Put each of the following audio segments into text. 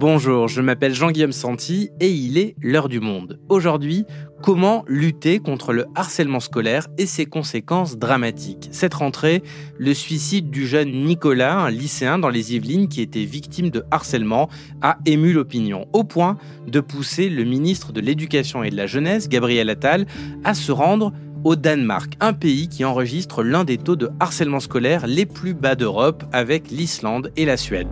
Bonjour, je m'appelle Jean-Guillaume Santi et il est l'heure du monde. Aujourd'hui, comment lutter contre le harcèlement scolaire et ses conséquences dramatiques? Cette rentrée, le suicide du jeune Nicolas, un lycéen dans les Yvelines qui était victime de harcèlement, a ému l'opinion, au point de pousser le ministre de l'Éducation et de la Jeunesse, Gabriel Attal, à se rendre au Danemark, un pays qui enregistre l'un des taux de harcèlement scolaire les plus bas d'Europe avec l'Islande et la Suède.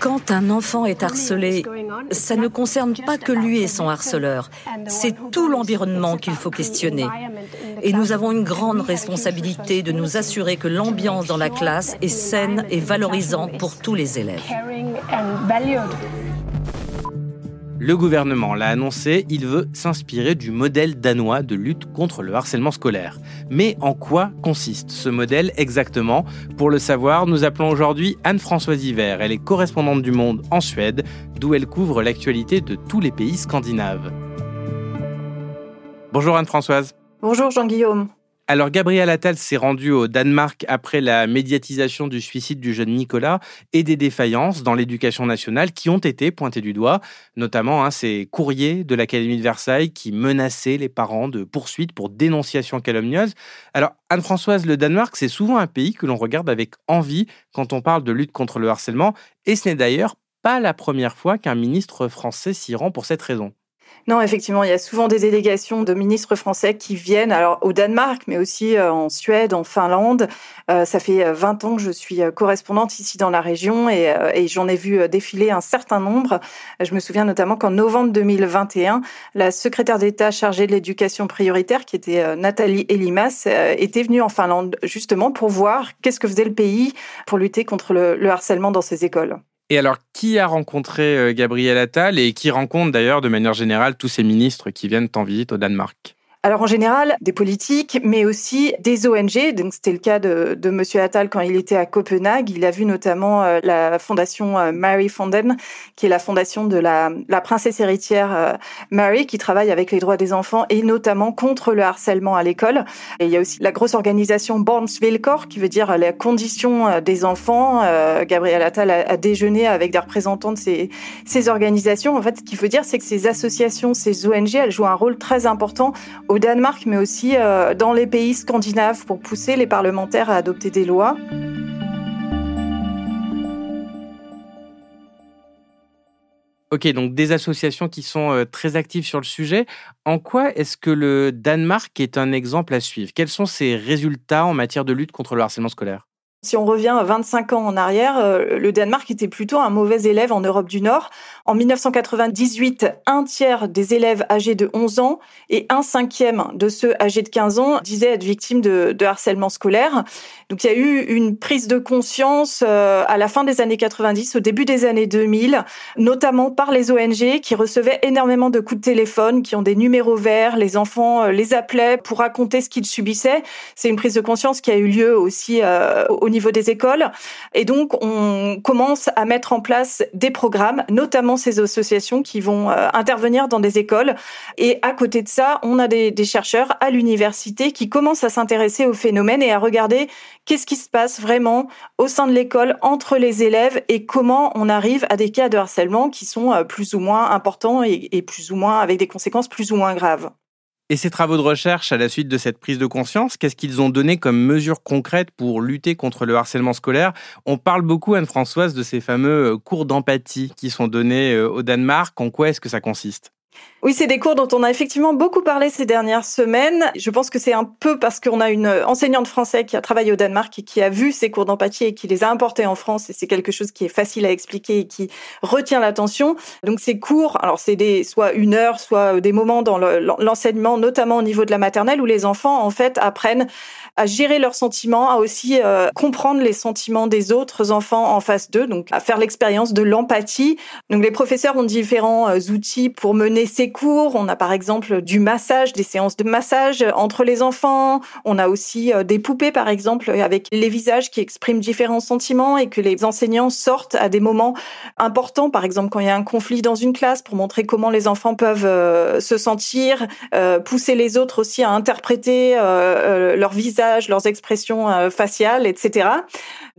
Quand un enfant est harcelé, ça ne concerne pas que lui et son harceleur, c'est tout l'environnement qu'il faut questionner. Et nous avons une grande responsabilité de nous assurer que l'ambiance dans la classe est saine et valorisante pour tous les élèves. Le gouvernement l'a annoncé, il veut s'inspirer du modèle danois de lutte contre le harcèlement scolaire. Mais en quoi consiste ce modèle exactement? Pour le savoir, nous appelons aujourd'hui Anne-Françoise Hiver. Elle est correspondante du Monde en Suède, d'où elle couvre l'actualité de tous les pays scandinaves. Bonjour Anne-Françoise. Bonjour Jean-Guillaume. Alors Gabriel Attal s'est rendu au Danemark après la médiatisation du suicide du jeune Nicolas et des défaillances dans l'éducation nationale qui ont été pointées du doigt, notamment hein, ces courriers de l'Académie de Versailles qui menaçaient les parents de poursuites pour dénonciation calomnieuse. Alors Anne-Françoise, le Danemark, c'est souvent un pays que l'on regarde avec envie quand on parle de lutte contre le harcèlement, et ce n'est d'ailleurs pas la première fois qu'un ministre français s'y rend pour cette raison. Non, effectivement, il y a souvent des délégations de ministres français qui viennent alors au Danemark, mais aussi euh, en Suède, en Finlande. Euh, ça fait 20 euh, ans que je suis correspondante ici dans la région et, j'en ai vu défiler un certain nombre. Je me souviens notamment qu'en novembre 2021, la secrétaire d'État chargée de l'éducation prioritaire, qui était Nathalie Elimas, était venue en Finlande justement pour voir qu'est-ce que faisait le pays pour lutter contre le harcèlement dans ses écoles. Et alors, qui a rencontré euh, Gabriel Attal et qui rencontre d'ailleurs de manière générale tous ces ministres qui viennent en visite au Danemark? Alors en général, des politiques, mais aussi des ONG. Donc c'était le cas de, de Monsieur Attal quand il était à Copenhague. Il a vu notamment euh, la fondation euh, Mary Fonden, qui est la fondation de la, la princesse héritière euh, Mary, qui travaille avec les droits des enfants et notamment contre le harcèlement à l'école. Et il y a aussi la grosse organisation Barnsvilkår, qui veut dire les conditions des enfants. Gabriel Attal a, a, déjeuné avec des représentants de ces, ces organisations. En fait, ce qu'il faut dire, c'est que ces associations, ces ONG, elles jouent un rôle très important au Danemark, mais aussi euh, dans les pays scandinaves pour pousser les parlementaires à adopter des lois. Ok, donc des associations qui sont euh, très actives sur le sujet. En quoi est-ce que le Danemark est un exemple à suivre? Quels sont ses résultats en matière de lutte contre le harcèlement scolaire? Si on revient 25 ans en arrière, euh, le Danemark était plutôt un mauvais élève en Europe du Nord. En 1998, un tiers des élèves âgés de 11 ans et un cinquième de ceux âgés de 15 ans disaient être victimes de, harcèlement scolaire. Donc il y a eu une prise de conscience euh, à la fin des années 90, au début des années 2000, notamment par les ONG qui recevaient énormément de coups de téléphone, qui ont des numéros verts. Les enfants euh, les appelaient pour raconter ce qu'ils subissaient. C'est une prise de conscience qui a eu lieu aussi au au niveau des écoles. Et donc, on commence à mettre en place des programmes, notamment ces associations qui vont euh, intervenir dans des écoles. Et à côté de ça, on a des, chercheurs à l'université qui commencent à s'intéresser au phénomène et à regarder qu'est-ce qui se passe vraiment au sein de l'école entre les élèves et comment on arrive à des cas de harcèlement qui sont euh, plus ou moins importants et plus ou moins avec des conséquences plus ou moins graves. Et ces travaux de recherche, à la suite de cette prise de conscience, qu'est-ce qu'ils ont donné comme mesures concrètes pour lutter contre le harcèlement scolaire? On parle beaucoup, Anne-Françoise, de ces fameux euh, cours d'empathie qui sont donnés euh, au Danemark. En quoi est-ce que ça consiste? Oui, c'est des cours dont on a effectivement beaucoup parlé ces dernières semaines. Je pense que c'est un peu parce qu'on a une enseignante française qui a travaillé au Danemark et qui a vu ces cours d'empathie et qui les a importés en France. Et c'est quelque chose qui est facile à expliquer et qui retient l'attention. Donc ces cours, alors c'est des soit une heure, soit des moments dans l'enseignement, notamment au niveau de la maternelle, où les enfants en fait apprennent à gérer leurs sentiments, à aussi euh, comprendre les sentiments des autres enfants en face d'eux, donc à faire l'expérience de l'empathie. Donc les professeurs ont différents euh, outils pour mener ces cours. On a par exemple du massage, des séances de massage entre les enfants. On a aussi euh, des poupées par exemple avec les visages qui expriment différents sentiments et que les enseignants sortent à des moments importants, par exemple quand il y a un conflit dans une classe pour montrer comment les enfants peuvent se sentir, pousser les autres aussi à interpréter leur visage leurs expressions euh, faciales, etc.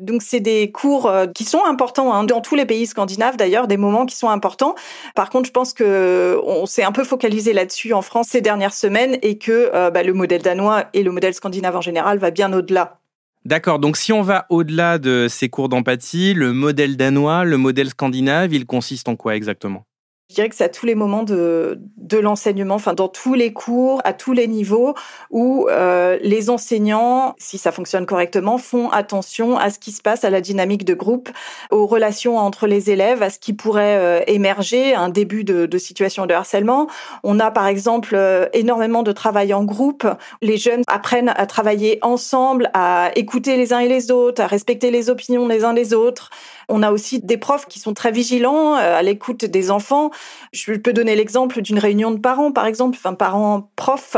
Donc c'est des cours euh, qui sont importants hein, dans tous les pays scandinaves d'ailleurs, des moments qui sont importants. Par contre, je pense que on s'est un peu focalisé là-dessus en France ces dernières semaines et que euh, bah, le modèle danois et le modèle scandinave en général va bien au-delà. D'accord, donc si on va au-delà de ces cours d'empathie, le modèle danois, le modèle scandinave, il consiste en quoi exactement? Je dirais que c'est à tous les moments de, de l'enseignement, enfin dans tous les cours, à tous les niveaux, où euh, les enseignants, si ça fonctionne correctement, font attention à ce qui se passe, à la dynamique de groupe, aux relations entre les élèves, à ce qui pourrait euh, émerger, un début de, de, situation de harcèlement. On a par exemple euh, énormément de travail en groupe. Les jeunes apprennent à travailler ensemble, à écouter les uns et les autres, à respecter les opinions les uns des autres. On a aussi des profs qui sont très vigilants euh, à l'écoute des enfants. Je peux donner l'exemple d'une réunion de parents, par exemple, enfin parents profs,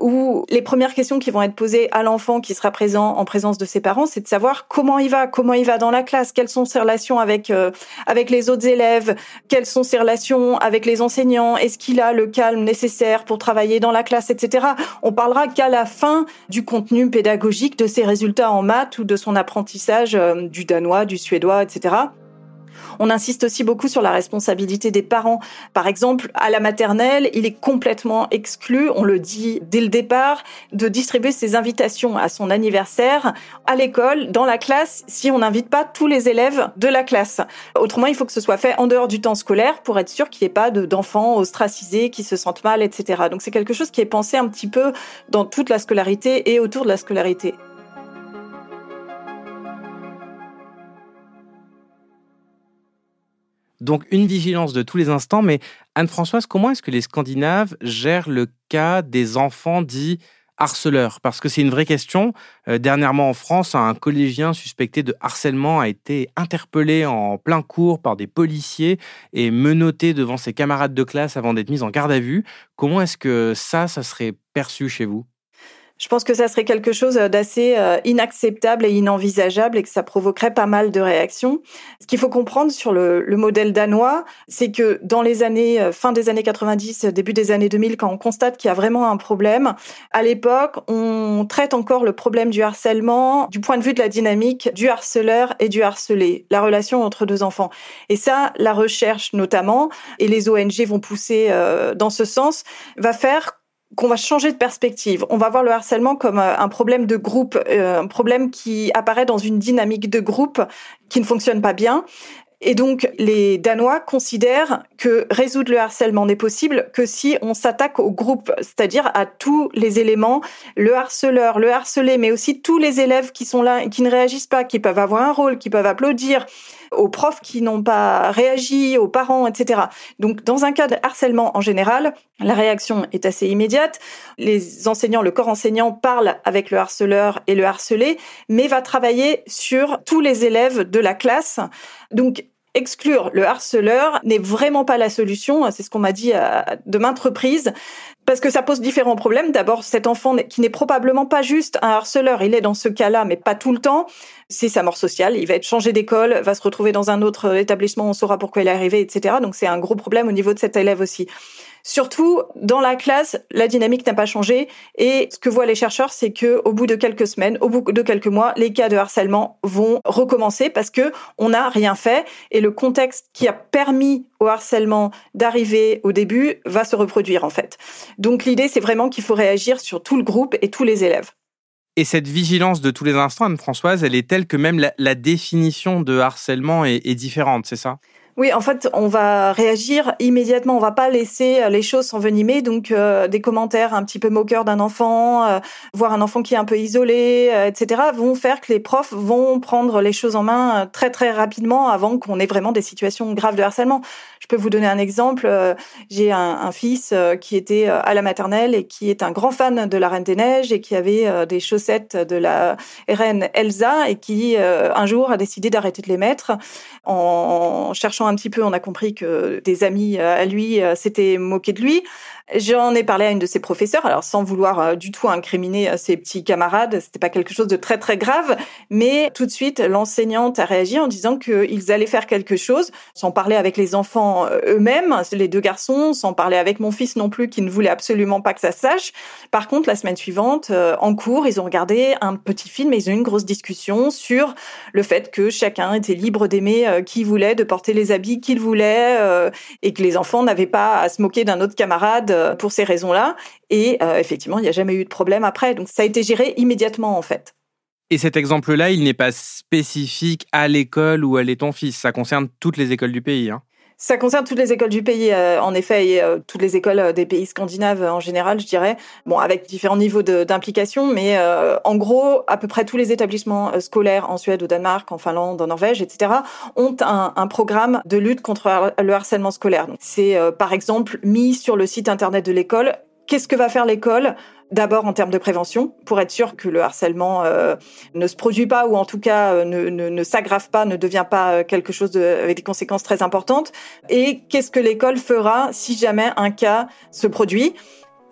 où les premières questions qui vont être posées à l'enfant qui sera présent en présence de ses parents, c'est de savoir comment il va, comment il va dans la classe, quelles sont ses relations avec euh, avec les autres élèves, quelles sont ses relations avec les enseignants, est-ce qu'il a le calme nécessaire pour travailler dans la classe, etc. On parlera qu'à la fin du contenu pédagogique, de ses résultats en maths ou de son apprentissage euh, du danois, du suédois, etc. On insiste aussi beaucoup sur la responsabilité des parents. Par exemple, à la maternelle, il est complètement exclu, on le dit dès le départ, de distribuer ses invitations à son anniversaire à l'école, dans la classe, si on n'invite pas tous les élèves de la classe. Autrement, il faut que ce soit fait en dehors du temps scolaire pour être sûr qu'il n'y ait pas d'enfants ostracisés qui se sentent mal, etc. Donc c'est quelque chose qui est pensé un petit peu dans toute la scolarité et autour de la scolarité. Donc une vigilance de tous les instants, mais Anne-Françoise, comment est-ce que les Scandinaves gèrent le cas des enfants dits harceleurs? Parce que c'est une vraie question. Euh, dernièrement en France, un collégien suspecté de harcèlement a été interpellé en plein cours par des policiers et menotté devant ses camarades de classe avant d'être mis en garde à vue. Comment est-ce que ça, ça serait perçu chez vous? Je pense que ça serait quelque chose euh, d'assez euh, inacceptable et inenvisageable et que ça provoquerait pas mal de réactions. Ce qu'il faut comprendre sur le, modèle danois, c'est que dans les années, euh, fin des années 90, début des années 2000, quand on constate qu'il y a vraiment un problème, à l'époque, on traite encore le problème du harcèlement du point de vue de la dynamique du harceleur et du harcelé, la relation entre deux enfants. Et ça, la recherche notamment, et les ONG vont pousser dans ce sens, va faire qu'on va changer de perspective. On va voir le harcèlement comme euh, un problème de groupe, euh, un problème qui apparaît dans une dynamique de groupe qui ne fonctionne pas bien. Et donc, les Danois considèrent que résoudre le harcèlement n'est possible que si on s'attaque au groupe, c'est-à-dire à tous les éléments, le harceleur, le harcelé, mais aussi tous les élèves qui sont là, qui ne réagissent pas, qui peuvent avoir un rôle, qui peuvent applaudir, aux profs qui n'ont pas réagi, aux parents, etc. Donc, dans un cas de harcèlement en général, la réaction est assez immédiate. Les enseignants, le corps enseignant parle avec le harceleur et le harcelé, mais va travailler sur tous les élèves de la classe. Donc, exclure le harceleur n'est vraiment pas la solution. C'est ce qu'on m'a dit de maintes reprises. Parce que ça pose différents problèmes. D'abord, cet enfant qui n'est probablement pas juste un harceleur, il est dans ce cas-là, mais pas tout le temps. C'est sa mort sociale. Il va être changé d'école, va se retrouver dans un autre établissement, on saura pourquoi il est arrivé, etc. Donc c'est un gros problème au niveau de cet élève aussi. Surtout, dans la classe, la dynamique n'a pas changé. Et ce que voient les chercheurs, c'est que au bout de quelques semaines, au bout de quelques mois, les cas de harcèlement vont recommencer parce que on n'a rien fait et le contexte qui a permis au harcèlement d'arriver au début va se reproduire en fait. Donc l'idée, c'est vraiment qu'il faut réagir sur tout le groupe et tous les élèves. Et cette vigilance de tous les instants, Anne-Françoise, elle est telle que même la, définition de harcèlement est différente, c'est ça? Oui, en fait, on va réagir immédiatement. On va pas laisser euh, les choses s'envenimer. Donc, euh, des commentaires un petit peu moqueurs d'un enfant, euh, voire un enfant qui est un peu isolé, etc., vont faire que les profs vont prendre les choses en main très très rapidement avant qu'on ait vraiment des situations graves de harcèlement. Je peux vous donner un exemple. J'ai un, un, fils qui était à la maternelle et qui est un grand fan de la Reine des Neiges et qui avait des chaussettes de la reine Elsa et qui un jour a décidé d'arrêter de les mettre en cherchant un petit peu, on a compris que des amis euh, à lui euh, s'étaient moqués de lui. J'en ai parlé à une de ses professeurs, alors sans vouloir euh, du tout incriminer euh, ses petits camarades, c'était pas quelque chose de très très grave, mais tout de suite l'enseignante a réagi en disant qu'ils allaient faire quelque chose, sans parler avec les enfants euh, eux-mêmes, les deux garçons, sans parler avec mon fils non plus qui ne voulait absolument pas que ça se sache. Par contre, la semaine suivante, en cours, ils ont regardé un petit film et ils ont eu une grosse discussion sur le fait que chacun était libre d'aimer qui voulait, de porter les habits qu'il voulait et que les enfants n'avaient pas à se moquer d'un autre camarade euh, pour ces raisons-là. Et euh, effectivement, il n'y a jamais eu de problème après. Donc ça a été géré immédiatement en fait. Et cet exemple-là, il n'est pas spécifique à l'école où elle est ton fils. Ça concerne toutes les écoles du pays. Hein. Ça concerne toutes les écoles du pays, euh, en effet, et toutes les écoles des pays scandinaves en général, je dirais. Bon, avec différents niveaux d'implication, mais en gros, à peu près tous les établissements scolaires en Suède, au Danemark, en Finlande, en Norvège, etc., ont un, un programme de lutte contre le harcèlement scolaire. C'est par exemple mis sur le site internet de l'école. Qu'est-ce que va faire l'école D'abord en termes de prévention, pour être sûr que le harcèlement euh, ne se produit pas ou en tout cas euh, ne, ne, s'aggrave pas, ne devient pas euh, quelque chose de, avec des conséquences très importantes? Et qu'est-ce que l'école fera si jamais un cas se produit?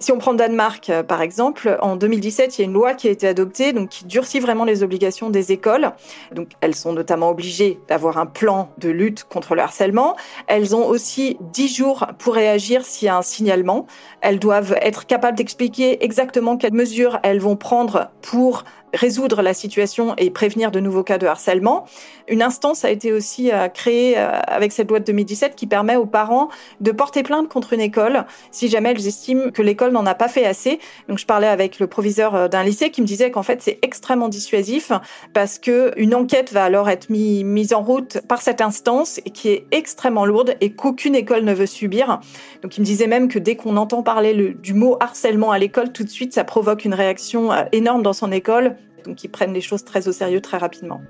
Si on prend Danemark, euh, par exemple, en 2017, il y a une loi qui a été adoptée, donc qui durcit vraiment les obligations des écoles. Donc, elles sont notamment obligées d'avoir un plan de lutte contre le harcèlement. Elles ont aussi 10 jours pour réagir s'il y a un signalement. Elles doivent être capables d'expliquer exactement quelles mesures elles vont prendre pour résoudre la situation et prévenir de nouveaux cas de harcèlement. Une instance a été aussi euh, créée euh, avec cette loi de 2017 qui permet aux parents de porter plainte contre une école si jamais elles estiment que l'école n'en a pas fait assez. Donc je parlais avec le proviseur euh, d'un lycée qui me disait qu'en fait c'est extrêmement dissuasif parce que une enquête va alors être mise en route par cette instance qui est extrêmement lourde et qu'aucune école ne veut subir. Donc il me disait même que dès qu'on entend parler du mot harcèlement à l'école, tout de suite ça provoque une réaction énorme dans son école donc ils prennent les choses très au sérieux très rapidement.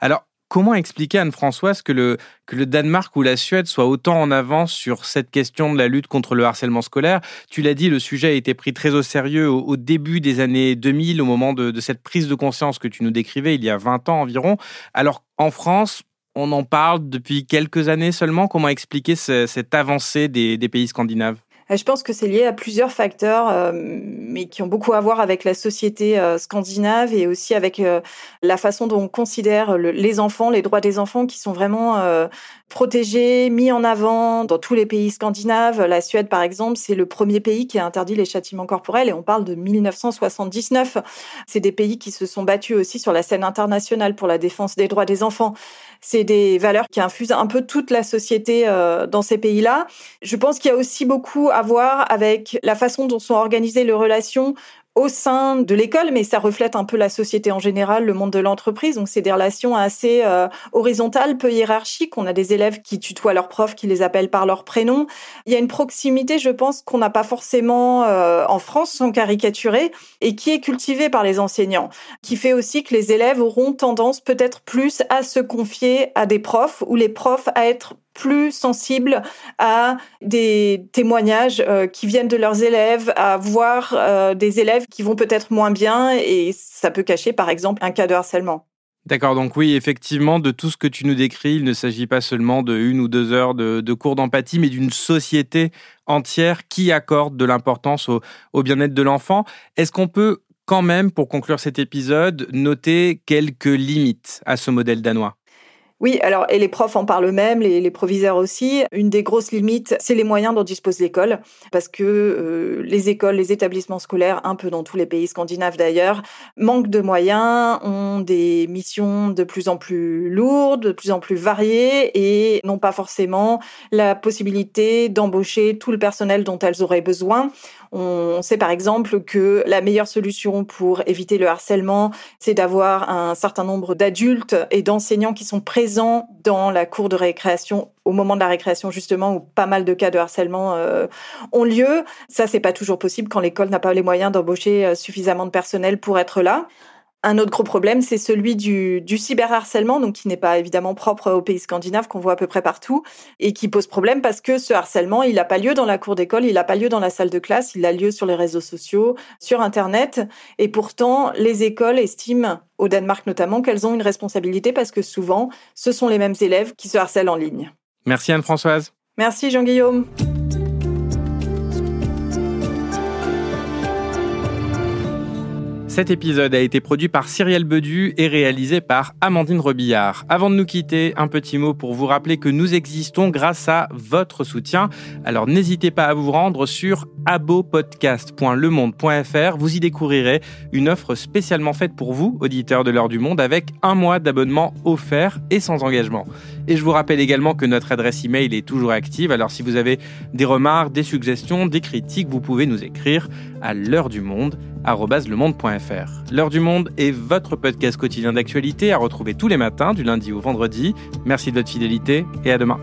Alors, comment expliquer, Anne-Françoise, que le, que le Danemark ou la Suède soient autant en avance sur cette question de la lutte contre le harcèlement scolaire? Tu l'as dit, le sujet a été pris très au sérieux au, début des années 2000, au moment de, cette prise de conscience que tu nous décrivais il y a 20 ans environ. Alors, en France, on en parle depuis quelques années seulement. Comment expliquer cette avancée des pays scandinaves? Euh, je pense que c'est lié à plusieurs facteurs, euh, mais qui ont beaucoup à voir avec la société euh, scandinave et aussi avec la façon dont on considère les enfants, les droits des enfants, qui sont vraiment protégés, mis en avant dans tous les pays scandinaves. La Suède, par exemple, c'est le premier pays qui a interdit les châtiments corporels et on parle de 1979. C'est des pays qui se sont battus aussi sur la scène internationale pour la défense des droits des enfants. C'est des valeurs qui infusent un peu toute la société dans ces pays-là. Je pense qu'il y a aussi beaucoup à voir avec la façon dont sont organisées les relations au sein de l'école, mais ça reflète un peu la société en général, le monde de l'entreprise. Donc, c'est des relations assez euh, horizontales, peu hiérarchiques. On a des élèves qui tutoient leurs profs, qui les appellent par leur prénom. Il y a une proximité, je pense, qu'on n'a pas forcément euh, en France, sans caricaturer, et qui est cultivée par les enseignants, qui fait aussi que les élèves auront tendance peut-être plus à se confier à des profs ou les profs à être plus sensibles à des témoignages euh, qui viennent de leurs élèves, à voir euh, des élèves qui vont peut-être moins bien et ça peut cacher par exemple un cas de harcèlement. D'accord, donc oui, effectivement, de tout ce que tu nous décris, il ne s'agit pas seulement de une ou deux heures de, cours d'empathie, mais d'une société entière qui accorde de l'importance au bien-être de l'enfant. Est-ce qu'on peut quand même, pour conclure cet épisode, noter quelques limites à ce modèle danois? Oui, alors et les profs en parlent même, les, les proviseurs aussi. Une des grosses limites, c'est les moyens dont dispose l'école, parce que euh, les écoles, les établissements scolaires, un peu dans tous les pays scandinaves d'ailleurs, manquent de moyens, ont des missions de plus en plus lourdes, de plus en plus variées, et n'ont pas forcément la possibilité d'embaucher tout le personnel dont elles auraient besoin. On sait par exemple que la meilleure solution pour éviter le harcèlement, c'est d'avoir un certain nombre d'adultes et d'enseignants qui sont présents dans la cour de récréation au moment de la récréation justement où pas mal de cas de harcèlement euh, ont lieu. Ça, c'est pas toujours possible quand l'école n'a pas les moyens d'embaucher euh, suffisamment de personnel pour être là. Un autre gros problème, c'est celui du, du cyberharcèlement, donc qui n'est pas évidemment propre aux pays scandinaves, qu'on voit à peu près partout, et qui pose problème parce que ce harcèlement, il n'a pas lieu dans la cour d'école, il n'a pas lieu dans la salle de classe, il a lieu sur les réseaux sociaux, sur Internet, et pourtant, les écoles estiment, au Danemark notamment, qu'elles ont une responsabilité parce que souvent, ce sont les mêmes élèves qui se harcèlent en ligne. Merci Anne-Françoise. Merci Jean-Guillaume. Cet épisode a été produit par Cyrielle Bedu et réalisé par Amandine Rebillard. Avant de nous quitter, un petit mot pour vous rappeler que nous existons grâce à votre soutien. Alors n'hésitez pas à vous rendre sur abopodcast.lemonde.fr. Vous y découvrirez une offre spécialement faite pour vous, auditeurs de l'heure du monde, avec un mois d'abonnement offert et sans engagement. Et je vous rappelle également que notre adresse email est toujours active. Alors si vous avez des remarques, des suggestions, des critiques, vous pouvez nous écrire à l'heure du monde @lemonde.fr. L'heure du monde est votre podcast quotidien d'actualité à retrouver tous les matins du lundi au vendredi. Merci de votre fidélité et à demain.